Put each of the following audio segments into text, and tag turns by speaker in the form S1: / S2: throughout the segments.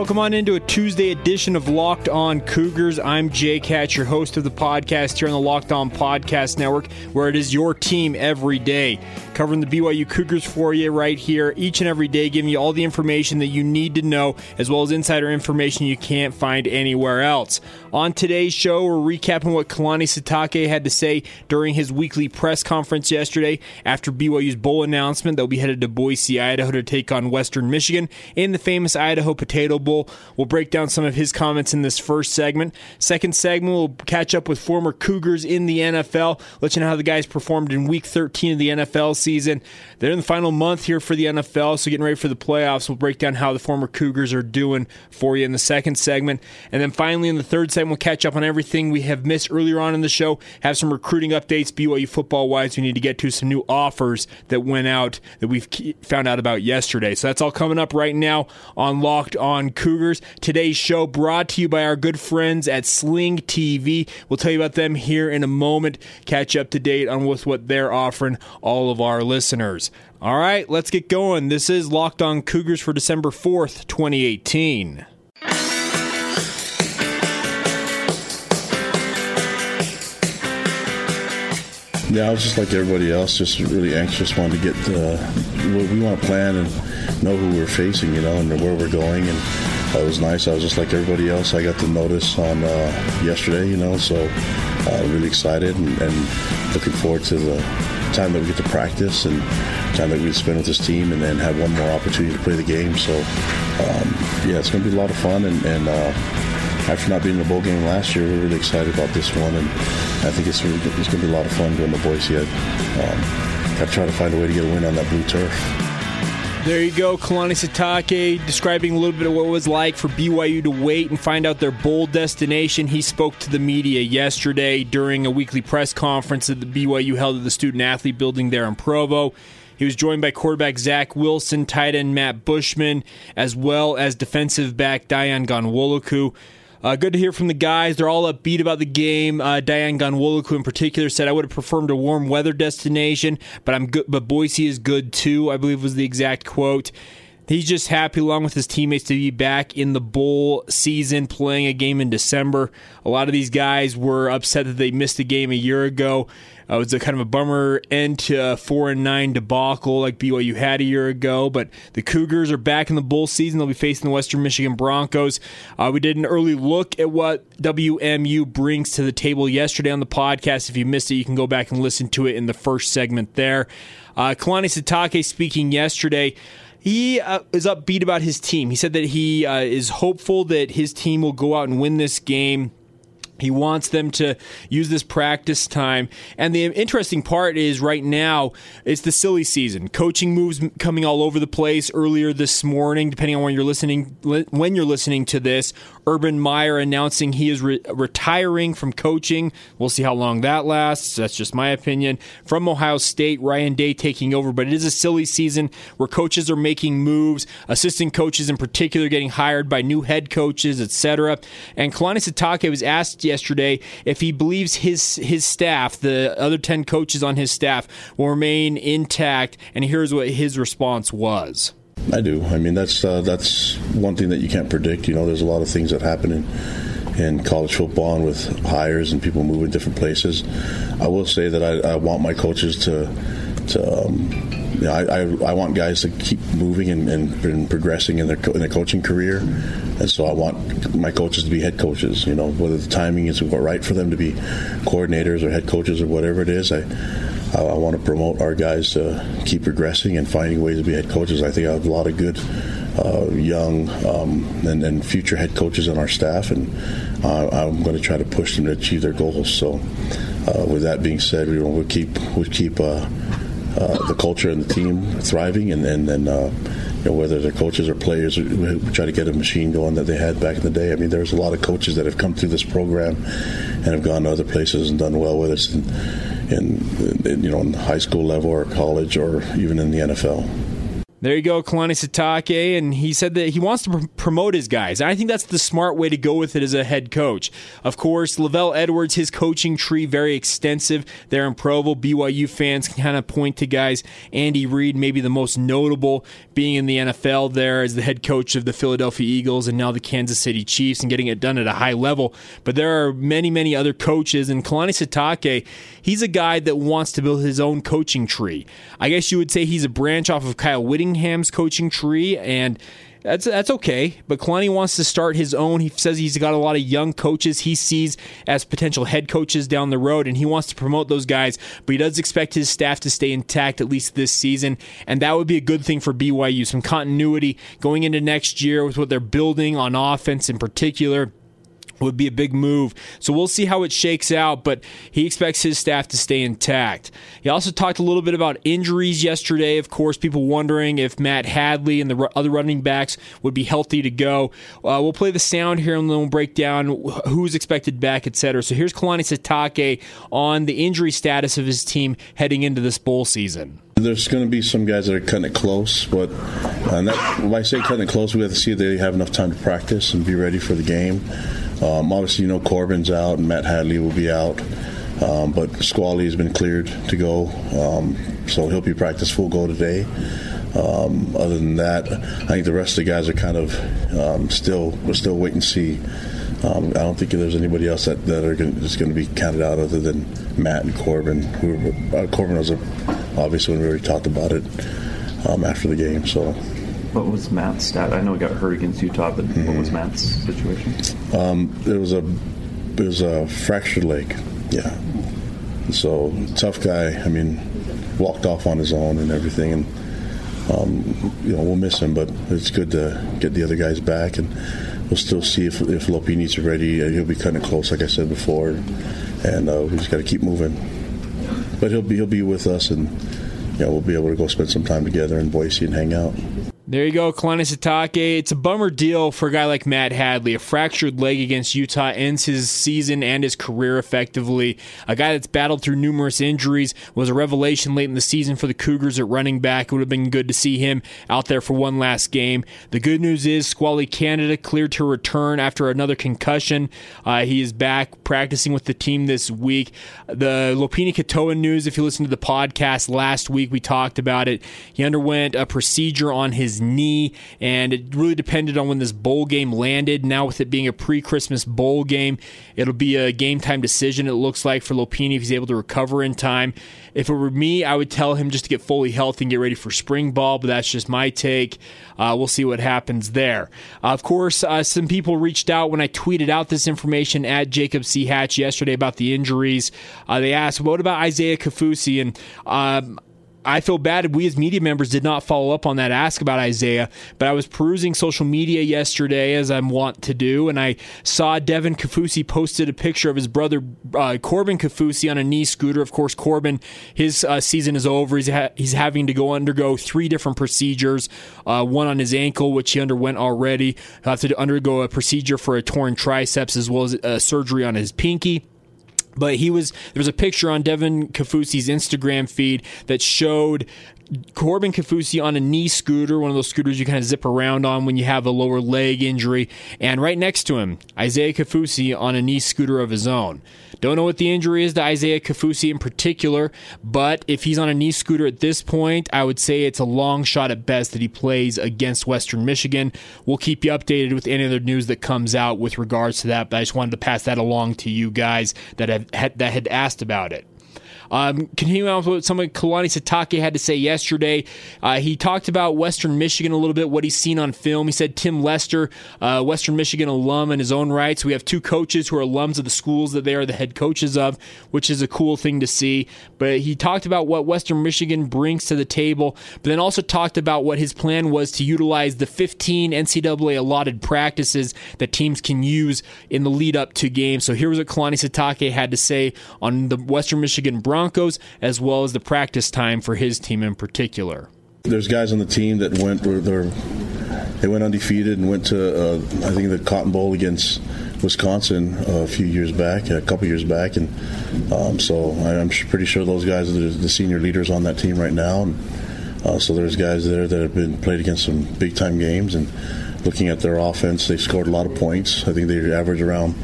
S1: Welcome on into a Tuesday edition of Locked On Cougars. I'm Jake Hatch, your host of the podcast here on the Locked On Podcast Network, where it is your team every day. Covering the BYU Cougars for you right here each and every day, giving you all the information that you need to know, as well as insider information you can't find anywhere else. On today's show, we're recapping what Kalani Sitake had to say during his weekly press conference yesterday after BYU's bowl announcement. They'll be headed to Boise, Idaho to take on Western Michigan in the famous Idaho Potato Bowl. We'll break down some of his comments in this first segment. Second segment, we'll catch up with former Cougars in the NFL, let you know how the guys performed in week 13 of the NFL season. They're in the final month here for the NFL, so getting ready for the playoffs. We'll break down how the former Cougars are doing for you in the second segment. And then finally, in the third segment, we'll catch up on everything we have missed earlier on in the show, have some recruiting updates, BYU football wise. We need to get to some new offers that went out that we've found out about yesterday. So that's all coming up right now on Locked On Cougars. Today's show brought to you by our good friends at Sling TV. We'll tell you about them here in a moment. Catch up to date on with what they're offering all of our listeners. All right, let's get going. This is Locked On Cougars for December 4th, 2018.
S2: Yeah, I was just like everybody else, just really anxious, wanted to get uh, what we want to plan and know who we're facing, you know, and where we're going. And that was nice. I was just like everybody else. I got the notice on uh, yesterday, you know, so uh, really excited and, and, looking forward to the time that we get to practice and time that we spend with this team and then have one more opportunity to play the game. So, um, yeah, it's going to be a lot of fun and, and uh, after not being in the bowl game last year, we're really excited about this one, and I think it's really, it's going to be a lot of fun going to Boise. I um, got to try to find a way to get a win on that blue turf.
S1: There you go, Kalani Sitake describing a little bit of what it was like for BYU to wait and find out their bowl destination. He spoke to the media yesterday during a weekly press conference that the BYU held at the Student Athlete Building there in Provo. He was joined by quarterback Zach Wilson, tight end Matt Bushman, as well as defensive back Dayan Ghanwoloku. Uh, good to hear from the guys. They're all upbeat about the game. Uh, Dayan Ghanwoloku in particular said, "I would have preferred a warm weather destination, but I'm good. But Boise is good too." I believe was the exact quote. He's just happy, along with his teammates, to be back in the bowl season, playing a game in December. A lot of these guys were upset that they missed a game a year ago. Uh, it was a kind of a bummer end to a four and nine debacle like BYU had a year ago. But the Cougars are back in the bowl season. They'll be facing the Western Michigan Broncos. Uh, we did an early look at what WMU brings to the table yesterday on the podcast. If you missed it, you can go back and listen to it in the first segment there. Uh, Kalani Sitake speaking yesterday he uh, is upbeat about his team. He said that he uh, is hopeful that his team will go out and win this game. He wants them to use this practice time. And the interesting part is right now, it's the silly season. Coaching moves coming all over the place earlier this morning, depending on when you're listening when you're listening to this. Urban Meyer announcing he is re- retiring from coaching. We'll see how long that lasts. That's just my opinion. From Ohio State, Ryan Day taking over, but it is a silly season where coaches are making moves, assistant coaches in particular getting hired by new head coaches, etc. And Kalani Sitake was asked yesterday if he believes his his staff, the other 10 coaches on his staff, will remain intact, and here's what his response was.
S2: I do. I mean, that's uh, that's one thing that you can't predict. You know, there's a lot of things that happen in in college football and with hires and people moving different places. I will say that I, I want my coaches to to. Um, you know, I, I, I, want guys to keep moving and, and, and progressing in their, in their coaching career, and so I want my coaches to be head coaches. You know, whether the timing is right for them to be coordinators or head coaches or whatever it is. I I, I want to promote our guys to keep progressing and finding ways to be head coaches. I think I have a lot of good uh, young um, and, and, future head coaches on our staff, and uh, I'm going to try to push them to achieve their goals. So, uh, with that being said, we, will keep we keep uh, the culture and the team thriving, and then. Uh, you know, whether they're coaches or players, try to get a machine going that they had back in the day. I mean, there's a lot of coaches that have come through this program and have gone to other places and done well with us. And, in, in you know in high school level or college or even in the NFL.
S1: There you go, Kalani Sitake, and he said that he wants to pr- promote his guys. And I think that's the smart way to go with it as a head coach. Of course, LaVell Edwards, his coaching tree very extensive there in Provo. BYU fans can kind of point to guys. Andy Reid, maybe the most notable, being in the NFL there as the head coach of the Philadelphia Eagles and now the Kansas City Chiefs and getting it done at a high level. But there are many, many other coaches, and Kalani Sitake, he's a guy that wants to build his own coaching tree. I guess you would say he's a branch off of Kyle Whittingham Whittingham's coaching tree, and that's that's okay. But Kalani wants to start his own. He says he's got a lot of young coaches he sees as potential head coaches down the road, and he wants to promote those guys. But he does expect his staff to stay intact at least this season, and that would be a good thing for BYU. Some continuity going into next year with what they're building on offense in particular would be a big move. So we'll see how it shakes out, but he expects his staff to stay intact. He also talked a little bit about injuries yesterday. Of course, people wondering if Matt Hadley and the other running backs would be healthy to go. Uh, we'll play the sound here and then we'll break down who's expected back, etc. So here's Kalani Sitake on the injury status of his team heading into this bowl season.
S2: There's going to be some guys that are cutting it close, but uh, when I say cutting it close, we have to see if they have enough time to practice and be ready for the game. Um, obviously, you know Corbin's out and Matt Hadley will be out. Um, but Squally has been cleared to go, um, so he'll be practice full go today. Um, other than that, I think the rest of the guys are kind of um, still we're still waiting to see. Um, I don't think there's anybody else that, that are just going to be counted out other than Matt and Corbin. Uh, Corbin was a, obviously when we already talked about it after the game, so
S3: what was Matt's stat? I know he got hurt against Utah, but mm-hmm. what was Matt's situation?
S2: Um, it was a it was a fractured leg. Yeah. So tough guy. I mean, walked off on his own and everything, and um, you know we'll miss him, but it's good to get the other guys back, and we'll still see if if Lopini's ready. He'll be kind of close, like I said before, and uh, we just got to keep moving. But he'll be he'll be with us, and you know, we'll be able to go spend some time together in Boise and hang out.
S1: There you go, Kalani Sitake. It's a bummer deal for a guy like Matt Hadley. A fractured leg against Utah ends his season and his career effectively. A guy that's battled through numerous injuries was a revelation late in the season for the Cougars at running back. It would have been good to see him out there for one last game. The good news is Squally Canada cleared to return after another concussion. Uh, he is back practicing with the team this week. The Lopini Katoa news, if you listen to the podcast last week, we talked about it. He underwent a procedure on his knee, and it really depended on when this bowl game landed. Now, with it being a pre Christmas bowl game, it'll be a game time decision, it looks like, for Lopini if he's able to recover in time. If it were me, I would tell him just to get fully healthy and get ready for spring ball, but that's just my take. Uh, we'll see what happens there. Uh, of course, uh, some people reached out when I tweeted out this information at Jacob C. Hatch yesterday about the injuries. Uh, they asked, what about Isaiah Kafusi? And um, I feel bad we as media members did not follow up on that ask about Isaiah, but I was perusing social media yesterday as I'm wont to do, and I saw Devin Kafusi posted a picture of his brother uh, Corbin Kafusi on a knee scooter. Of course, Corbin, his uh, season is over. He's, ha- he's having to go undergo three different procedures, uh, one on his ankle, which he underwent already. He'll have to undergo a procedure for a torn triceps as well as a surgery on his pinky. But he was there was a picture on Devin Kafusi's Instagram feed that showed Corbin Kafusi on a knee scooter, one of those scooters you kind of zip around on when you have a lower leg injury, and right next to him, Isaiah Kafusi on a knee scooter of his own. Don't know what the injury is to Isaiah Kafusi in particular, but if he's on a knee scooter at this point, I would say it's a long shot at best that he plays against Western Michigan. We'll keep you updated with any other news that comes out with regards to that, but I just wanted to pass that along to you guys that have that had asked about it. Um, continuing on with what somebody Kalani Sitake had to say yesterday, uh, he talked about Western Michigan a little bit, what he's seen on film. He said Tim Lester, uh, Western Michigan alum in his own right. So we have two coaches who are alums of the schools that they are the head coaches of, which is a cool thing to see. But he talked about what Western Michigan brings to the table, but then also talked about what his plan was to utilize the 15 NCAA allotted practices that teams can use in the lead up to games. So here was what Kalani Sitake had to say on the Western Michigan Broncos. Broncos, as well as the practice time for his team in particular.
S2: There's guys on the team that went they went undefeated and went to uh, I think the Cotton Bowl against Wisconsin a few years back, a couple years back, and um, so I'm pretty sure those guys are the, the, senior leaders on that team right now. And, uh, so there's guys there that have been played against some big time games and looking at their offense, they've scored a lot of points. I think they average around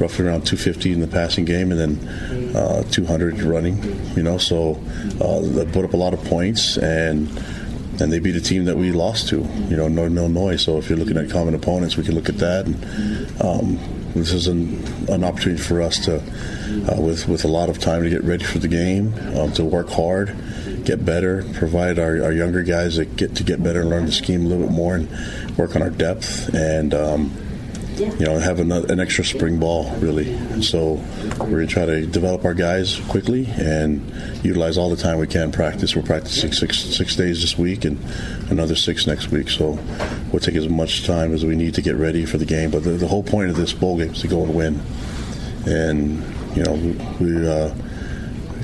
S2: roughly around 250 in the passing game, and then uh, 200 running. You know, so uh, they put up a lot of points, and and they beat a team that we lost to. You know, Northern Illinois. So if you're looking at common opponents, we can look at that. And, um, this is an, an, opportunity for us to, uh, with with a lot of time to get ready for the game, um, to work hard get better, provide our, our younger guys that get to get better and learn the scheme a little bit more and work on our depth and um, you know have an, an, extra spring ball really. So we're going to try to develop our guys quickly and utilize all the time we can practice. We're practicing six six days this week and another six next week. So we'll take as much time as we need to get ready for the game. But the, the whole point of this bowl game is to go and win. And you know we. uh,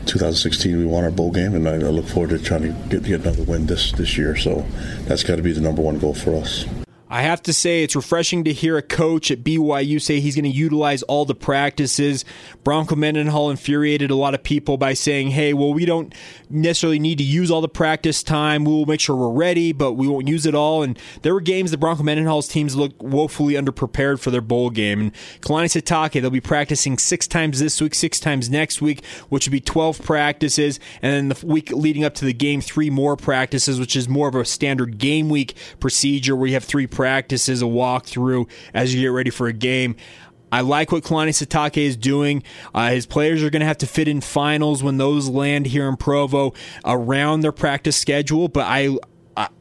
S2: 2016 we won our bowl game, and I, I look forward to trying to get, get another win this this year. So that's got to be the number one goal for us.
S1: I have to say, it's refreshing to hear a coach at BYU say he's going to utilize all the practices. Bronco Mendenhall infuriated a lot of people by saying, hey, well, we don't necessarily need to use all the practice time. We'll make sure we're ready, but we won't use it all. And there were games that Bronco Mendenhall's teams looked woefully underprepared for their bowl game. And Kalani Sitake, they'll be practicing six times this week, six times next week, which would be 12 practices. And then the week leading up to the game, three more practices, which is more of a standard game week procedure where you have three practices, a walkthrough as you get ready for a game. I like what Kalani Sitake is doing. Uh, his players are going to have to fit in finals when those land here in Provo around their practice schedule, but I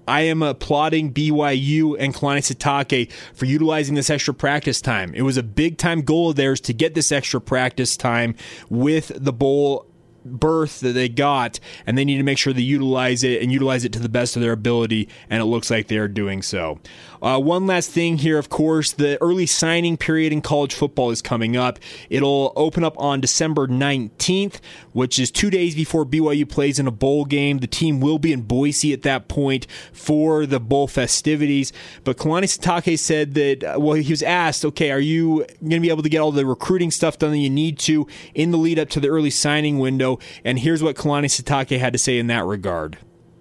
S1: I am applauding BYU and Kalani Sitake for utilizing this extra practice time. It was a big time goal of theirs to get this extra practice time with the bowl berth that they got, and they need to make sure they utilize it and utilize it to the best of their ability, and it looks like they are doing so. Uh, one last thing here, of course, the early signing period in college football is coming up. It'll open up on December 19th, which is two days before BYU plays in a bowl game. The team will be in Boise at that point for the bowl festivities. But Kalani Sitake said that, uh, well, he was asked, okay, are you going to be able to get all the recruiting stuff done that you need to in the lead up to the early signing window? And here's what Kalani Sitake had to say in that regard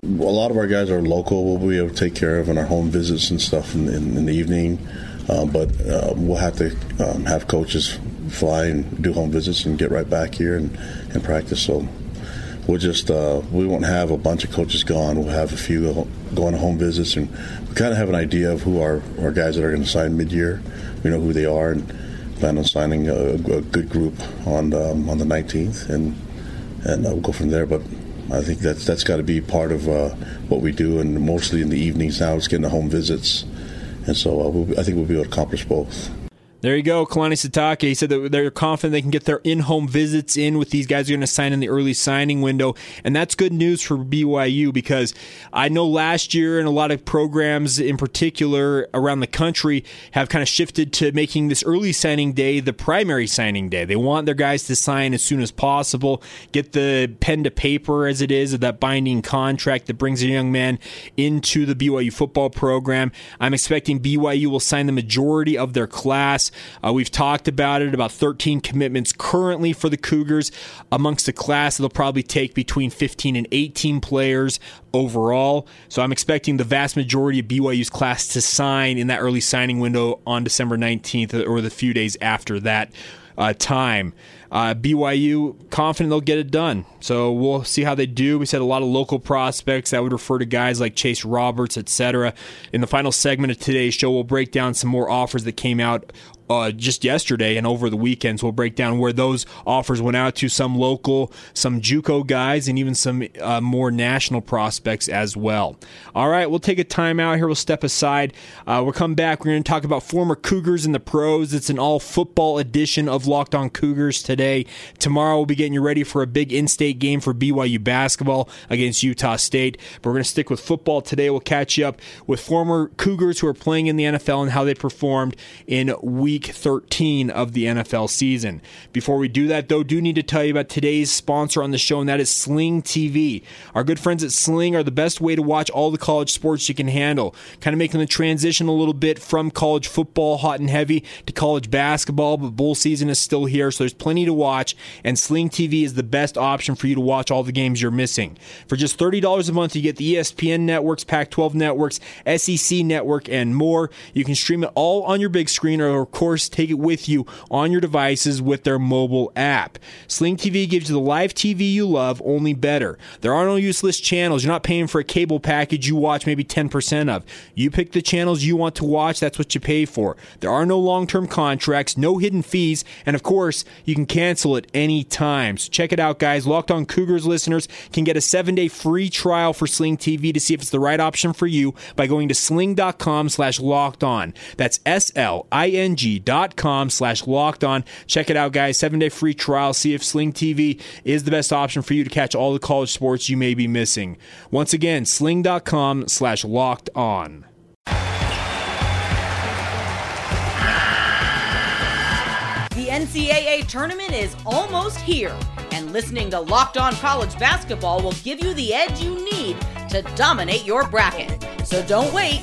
S2: a lot of our guys are local. We'll be able to take care of in our home visits and stuff in, in, in the evening. Uh, but uh, we'll have to um, have coaches fly and do home visits and get right back here and, and practice. So we'll just uh, we won't have a bunch of coaches gone. We'll have a few going to home visits, and we kind of have an idea of who our, our guys that are going to sign mid year. We know who they are, and plan on signing a, a good group on um, on the 19th, and and uh, we'll go from there. But I think that's that's got to be part of uh, what we do, and mostly in the evenings now, it's getting the home visits, and so uh, we'll, I think we'll be able to accomplish both.
S1: There you go, Kalani Sitake. He said that they're confident they can get their in-home visits in with these guys who are going to sign in the early signing window, and that's good news for BYU because I know last year and a lot of programs in particular around the country have kind of shifted to making this early signing day the primary signing day. They want their guys to sign as soon as possible, get the pen to paper as it is of that binding contract that brings a young man into the BYU football program. I'm expecting BYU will sign the majority of their class uh, we've talked about it, about 13 commitments currently for the Cougars amongst the class that'll probably take between 15 and 18 players overall. So I'm expecting the vast majority of BYU's class to sign in that early signing window on December 19th or the few days after that uh, time. Uh, BYU confident they'll get it done. So we'll see how they do. We said a lot of local prospects. That would refer to guys like Chase Roberts, etc. In the final segment of today's show, we'll break down some more offers that came out uh, just yesterday and over the weekends. We'll break down where those offers went out to some local, some JUCO guys, and even some uh, more national prospects as well. All right, we'll take a time out here. We'll step aside. Uh, we'll come back. We're going to talk about former Cougars in the pros. It's an all football edition of Locked On Cougars today. Tomorrow, we'll be getting you ready for a big in state game for BYU basketball against Utah State. But we're going to stick with football today. We'll catch you up with former Cougars who are playing in the NFL and how they performed in week week 13 of the NFL season. Before we do that, though, do need to tell you about today's sponsor on the show, and that is Sling TV. Our good friends at Sling are the best way to watch all the college sports you can handle, kind of making the transition a little bit from college football, hot and heavy, to college basketball, but bowl season is still here, so there's plenty to watch, and Sling TV is the best option for you to watch all the games you're missing. For just $30 a month, you get the ESPN networks, Pac 12 networks, SEC network, and more. You can stream it all on your big screen or, of course, take it with you on your devices with their mobile app. Sling TV gives you the live TV you love, only better. There are no useless channels. You're not paying for a cable package you watch maybe 10% of. You pick the channels you want to watch, that's what you pay for. There are no long term contracts, no hidden fees, and of course, you can cancel at any time. So check it out, guys. Locked on Cougars listeners can get a seven day free trial for Sling TV to see if it's the right option for you by going to sling.com slash locked on. That's S L I N G dot com slash locked on. Check it out, guys. Seven day free trial. See if Sling TV is the best option for you to catch all the college sports you may be missing. Once again, sling.com slash locked on.
S4: The NCAA tournament is almost here, and listening to Locked On College Basketball will give you the edge you need to dominate your bracket. So don't wait.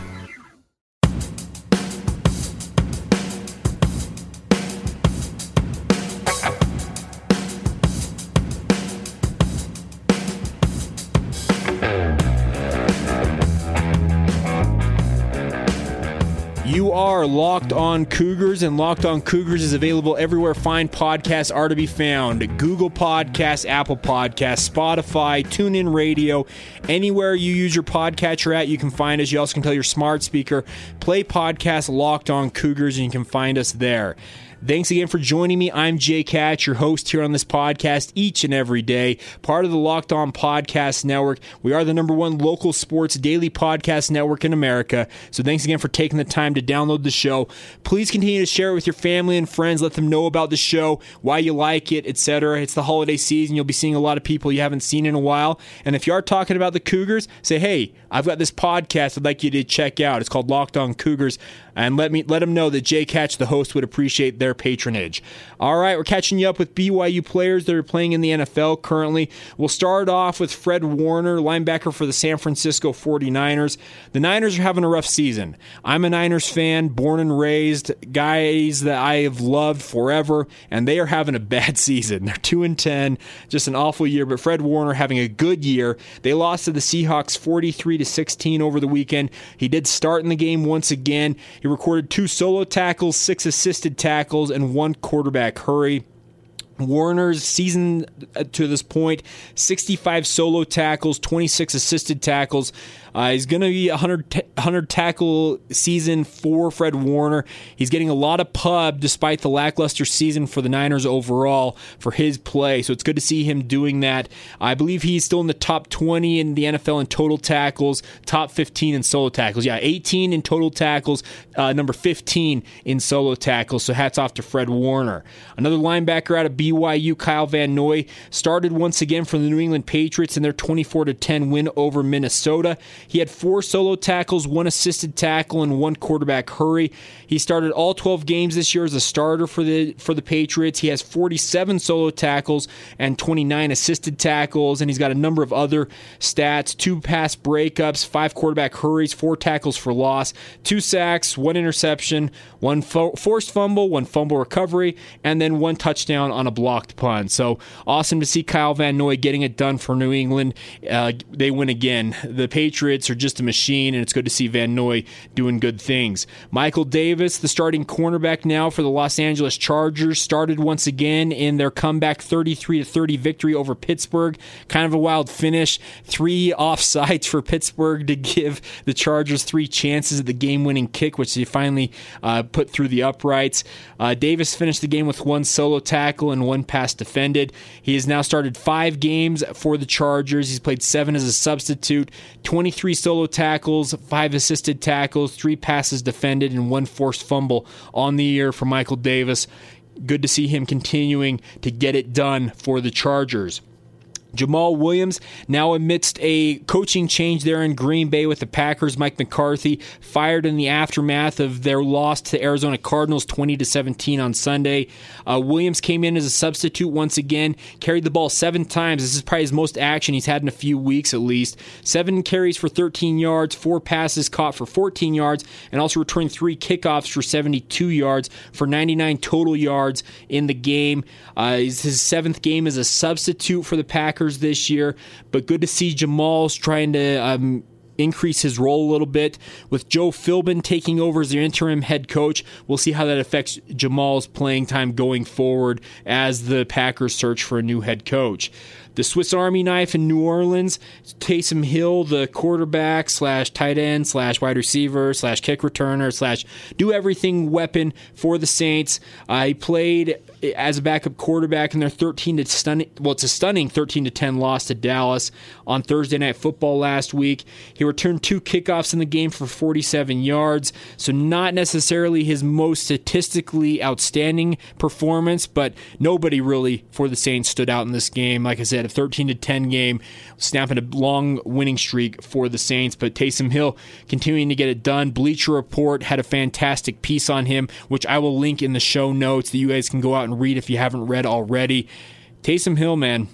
S1: You are Locked On Cougars, and Locked On Cougars is available everywhere fine podcasts are to be found Google Podcasts, Apple Podcasts, Spotify, TuneIn Radio. Anywhere you use your podcatcher at, you can find us. You also can tell your smart speaker, play podcast Locked On Cougars, and you can find us there. Thanks again for joining me. I'm Jake Hatch, your host here on this podcast each and every day, part of the Locked On Podcast Network. We are the number one local sports daily podcast network in America. So thanks again for taking the time to download the show. Please continue to share it with your family and friends. Let them know about the show, why you like it, etc. It's the holiday season. You'll be seeing a lot of people you haven't seen in a while. And if you are talking about the Cougars, say, hey, I've got this podcast I'd like you to check out. It's called Locked On Cougars. And let me let them know that Jake Hatch, the host, would appreciate their patronage. All right, we're catching you up with BYU players that are playing in the NFL currently. We'll start off with Fred Warner, linebacker for the San Francisco 49ers. The Niners are having a rough season. I'm a Niners fan, born and raised, guys that I have loved forever, and they are having a bad season. They're 2 and 10, just an awful year, but Fred Warner having a good year. They lost to the Seahawks 43 to 16 over the weekend. He did start in the game once again. He recorded two solo tackles, six assisted tackles, and one quarterback hurry. Warner's season uh, to this point 65 solo tackles, 26 assisted tackles. Uh, he's going to be a 100, t- 100 tackle season for Fred Warner. He's getting a lot of pub despite the lackluster season for the Niners overall for his play. So it's good to see him doing that. I believe he's still in the top 20 in the NFL in total tackles, top 15 in solo tackles. Yeah, 18 in total tackles, uh, number 15 in solo tackles. So hats off to Fred Warner. Another linebacker out of BYU, Kyle Van Noy, started once again for the New England Patriots in their 24 10 win over Minnesota. He had four solo tackles, one assisted tackle, and one quarterback hurry. He started all 12 games this year as a starter for the for the Patriots. He has 47 solo tackles and 29 assisted tackles, and he's got a number of other stats: two pass breakups, five quarterback hurries, four tackles for loss, two sacks, one interception, one fo- forced fumble, one fumble recovery, and then one touchdown on a blocked punt. So awesome to see Kyle Van Noy getting it done for New England. Uh, they win again. The Patriots are just a machine, and it's good to see Van Noy doing good things. Michael Davis, the starting cornerback now for the Los Angeles Chargers, started once again in their comeback 33 to 30 victory over Pittsburgh. Kind of a wild finish. Three offsides for Pittsburgh to give the Chargers three chances at the game winning kick, which they finally uh, put through the uprights. Uh, Davis finished the game with one solo tackle and one pass defended. He has now started five games for the Chargers. He's played seven as a substitute, 23 solo tackles, five assisted tackles, three passes defended, and one forced fumble on the year for Michael Davis. Good to see him continuing to get it done for the Chargers. Jamaal Williams now amidst a coaching change there in Green Bay with the Packers. Mike McCarthy fired in the aftermath of their loss to Arizona Cardinals 20 to 17 on Sunday. Uh, Williams came in as a substitute once again, carried the ball seven times. This is probably his most action he's had in a few weeks at least. Seven carries for 13 yards, four passes caught for 14 yards, and also returned three kickoffs for 72 yards for 99 total yards in the game. Uh, his seventh game as a substitute for the Packers. Packers this year, but good to see Jamaal's trying to um, increase his role a little bit. With Joe Philbin taking over as their interim head coach, we'll see how that affects Jamaal's playing time going forward as the Packers search for a new head coach. The Swiss Army knife in New Orleans, Taysom Hill, the quarterback slash tight end slash wide receiver slash kick returner slash do everything weapon for the Saints. He played as a backup quarterback in their 13 to stunning well it's a stunning 13 to 10 loss to Dallas on Thursday night football last week. He returned two kickoffs in the game for 47 yards, so not necessarily his most statistically outstanding performance, but nobody really for the Saints stood out in this game. Like I said, a 13 to 10 game, snapping a long winning streak for the Saints, but Taysom Hill continuing to get it done. Bleacher Report had a fantastic piece on him, which I will link in the show notes that you guys can go out and read if you haven't read already. Taysom Hill, man,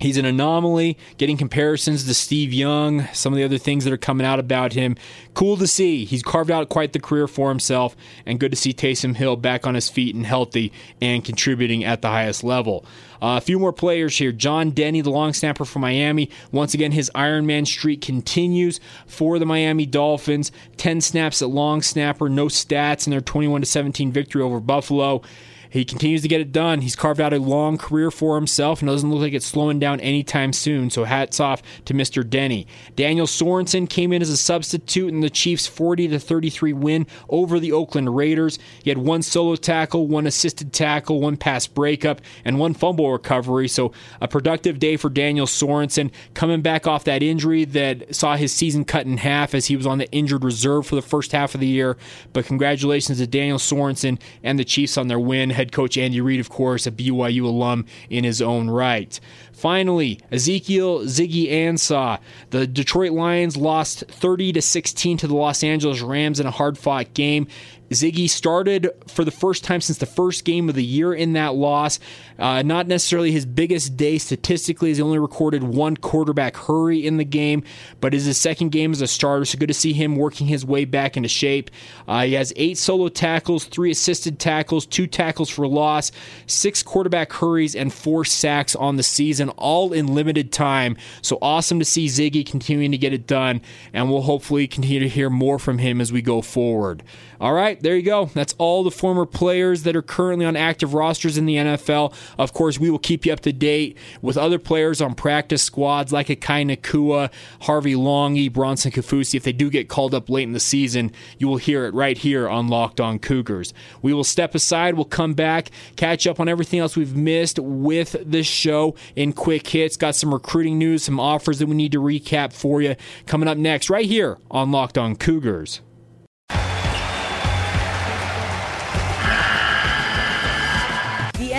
S1: He's an anomaly, getting comparisons to Steve Young, some of the other things that are coming out about him. Cool to see. He's carved out quite the career for himself, and good to see Taysom Hill back on his feet and healthy and contributing at the highest level. Uh, a few more players here. Jon Denney, the long snapper for Miami. Once again, his Ironman streak continues for the Miami Dolphins. 10 snaps at long snapper, no stats in their 21 17 victory over Buffalo. He continues to get it done. He's carved out a long career for himself and doesn't look like it's slowing down anytime soon. So hats off to Mr. Denney. Daniel Sorensen came in as a substitute in the Chiefs' 40 to 33 win over the Oakland Raiders. He had one solo tackle, one assisted tackle, one pass breakup, and one fumble recovery. So a productive day for Daniel Sorensen coming back off that injury that saw his season cut in half as he was on the injured reserve for the first half of the year. But congratulations to Daniel Sorensen and the Chiefs on their win head coach Andy Reid, of course, a BYU alum in his own right. Finally, Ezekiel Ziggy Ansah. The Detroit Lions lost 30 to 16 to the Los Angeles Rams in a hard-fought game. Ziggy started for the first time since the first game of the year in that loss. Uh, not necessarily his biggest day statistically, he only recorded one quarterback hurry in the game, but is his second game as a starter, so good to see him working his way back into shape. Uh, he has eight solo tackles, three assisted tackles, two tackles for loss, six quarterback hurries, and four sacks on the season, all in limited time. So awesome to see Ziggy continuing to get it done, and we'll hopefully continue to hear more from him as we go forward. All right, there you go. That's all the former players that are currently on active rosters in the NFL. Of course, we will keep you up to date with other players on practice squads like Akai Nacua, Harvey Langi, Bronson Kafusi. If they do get called up late in the season, you will hear it right here on Locked On Cougars. We will step aside. We'll come back, catch up on everything else we've missed with this show in quick hits. Got some recruiting news, some offers that we need to recap for you coming up next, right here on Locked On Cougars.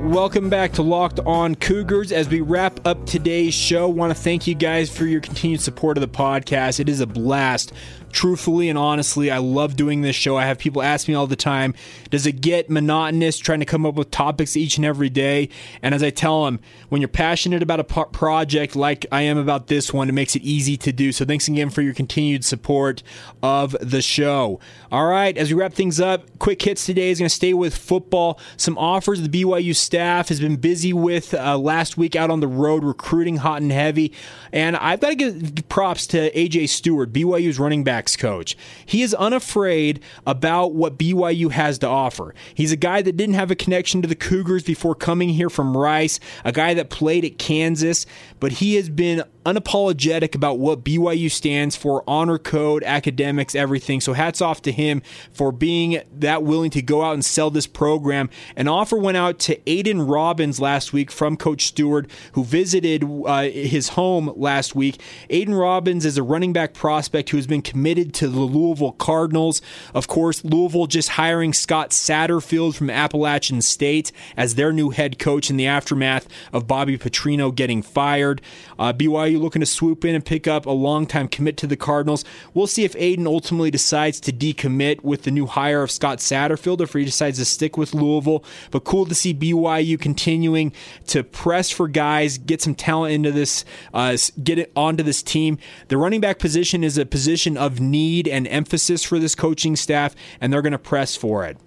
S1: Right, welcome back to Locked On Cougars. As we wrap up today's show, want to thank you guys for your continued support of the podcast. It is a blast truthfully and honestly, I love doing this show. I have people ask me all the time, does it get monotonous trying to come up with topics each and every day? And as I tell them, when you're passionate about a project like I am about this one, it makes it easy to do. So thanks again for your continued support of the show. All right, as we wrap things up, quick hits today is going to stay with football. Some offers the BYU staff has been busy with uh, last week out on the road recruiting hot and heavy. And I've got to give props to AJ Stewart, BYU's running back backs coach. He is unafraid about what BYU has to offer. He's a guy that didn't have a connection to the Cougars before coming here from Rice, a guy that played at Kansas, but he has been unapologetic about what BYU stands for, honor code, academics, everything. So hats off to him for being that willing to go out and sell this program. An offer went out to Aiden Robbins last week from Coach Stewart, who visited uh, his home last week. Aiden Robbins is a running back prospect who has been committed to the Louisville Cardinals. Of course, Louisville just hiring Scott Satterfield from Appalachian State as their new head coach in the aftermath of Bobby Petrino getting fired. Uh, BYU looking to swoop in and pick up a long-time commit to the Cardinals. We'll see if Aiden ultimately decides to decommit with the new hire of Scott Satterfield, if he decides to stick with Louisville. But cool to see BYU continuing to press for guys, get some talent into this, uh, get it onto this team. The running back position is a position of need and emphasis for this coaching staff, and they're going to press for it.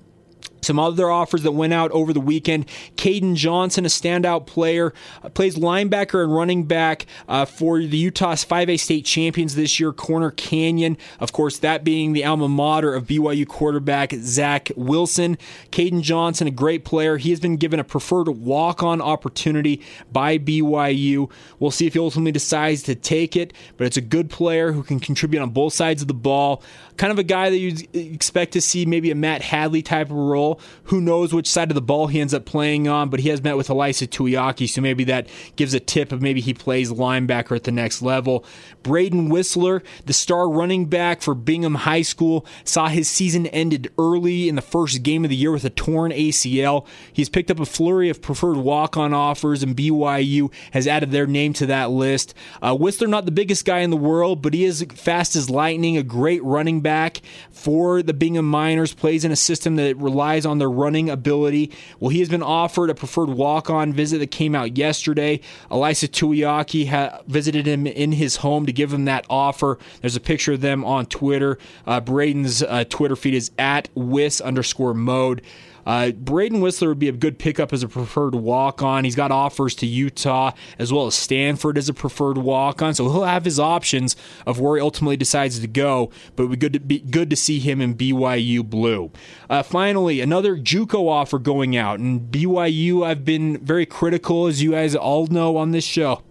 S1: Some other offers that went out over the weekend. Caden Johnson, a standout player, uh, plays linebacker and running back uh, for the Utah's 5A state champions this year, Corner Canyon. Of course, that being the alma mater of BYU quarterback Zach Wilson. Caden Johnson, a great player. He has been given a preferred walk on opportunity by BYU. We'll see if he ultimately decides to take it, but it's a good player who can contribute on both sides of the ball. Kind of a guy that you expect to see maybe a Matt Hadley type of role who knows which side of the ball he ends up playing on, but he has met with Ilaisa Tuiaki, so maybe that gives a tip of maybe he plays linebacker at the next level. Braden Whistler, the star running back for Bingham High School, saw his season ended early in the first game of the year with a torn ACL. He's picked up a flurry of preferred walk on offers, and BYU has added their name to that list. Uh, Whistler, not the biggest guy in the world, but he is fast as lightning, a great running back for the Bingham Miners, plays in a system that relies on their running ability. Well, he has been offered a preferred walk on visit that came out yesterday. Ilaisa Tuiaki ha- visited him in his home to give him that offer. There's a picture of them on Twitter. Uh, Braden's uh, Twitter feed is at Wiss underscore mode. Uh, Braden Whistler would be a good pickup as a preferred walk on. He's got offers to Utah as well as Stanford as a preferred walk on, so he'll have his options of where he ultimately decides to go. But it would be good to, be good to see him in BYU blue. Uh, finally, another JUCO offer going out, and BYU. I've been very critical, as you guys all know on this show,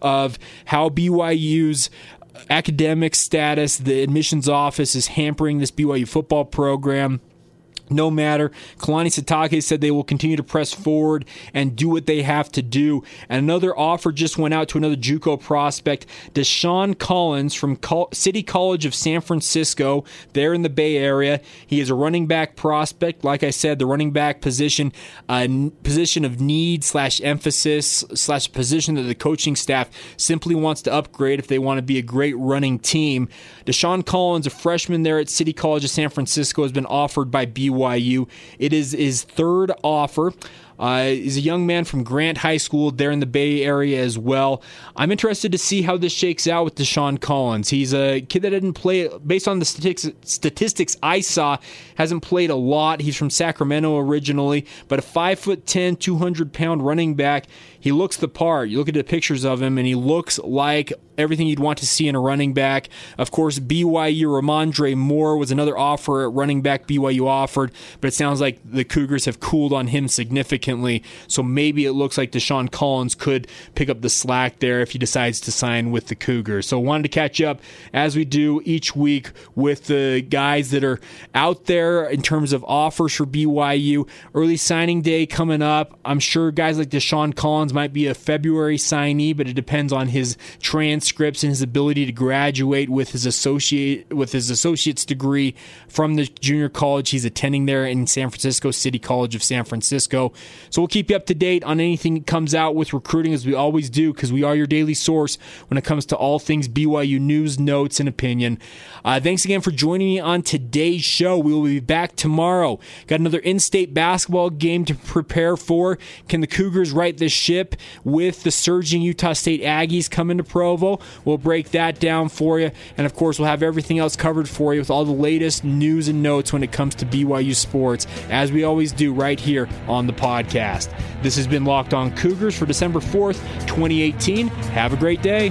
S1: of how BYU's academic status, the admissions office is hampering this BYU football program no matter. Kalani Sitake said they will continue to press forward and do what they have to do. And another offer just went out to another JUCO prospect, Deshaun Collins from City College of San Francisco, there in the Bay Area. He is a running back prospect. Like I said, the running back position, uh, a position of need slash emphasis slash position that the coaching staff simply wants to upgrade if they want to be a great running team. Deshaun Collins, a freshman there at City College of San Francisco, has been offered by BYU BYU. It is his third offer. Uh, he's a young man from Grant High School there in the Bay Area as well. I'm interested to see how this shakes out with Deshaun Collins. He's a kid that didn't play, based on the statistics, statistics I saw, hasn't played a lot. He's from Sacramento originally, but a 5'10, 200 pound running back. He looks the part. You look at the pictures of him, and he looks like everything you'd want to see in a running back. Of course, BYU Rhamondre Moore was another offer at running back BYU offered, but it sounds like the Cougars have cooled on him significantly. So maybe it looks like Deshaun Collins could pick up the slack there if he decides to sign with the Cougars. So wanted to catch up as we do each week with the guys that are out there in terms of offers for BYU. Early signing day coming up. I'm sure guys like Deshaun Collins might be a February signee, but it depends on his transcripts and his ability to graduate with his associate with his associate's degree from the junior college he's attending there in San Francisco City College of San Francisco. So we'll keep you up to date on anything that comes out with recruiting as we always do because we are your daily source when it comes to all things BYU news, notes, and opinion. Uh, thanks again for joining me on today's show. We will be back tomorrow. Got another in-state basketball game to prepare for. Can the Cougars right this ship with the surging Utah State Aggies coming to Provo? We'll break that down for you. And of course, we'll have everything else covered for you with all the latest news and notes when it comes to BYU sports, as we always do right here on the podcast. This has been Locked On Cougars for December 4th, 2018. Have a great day.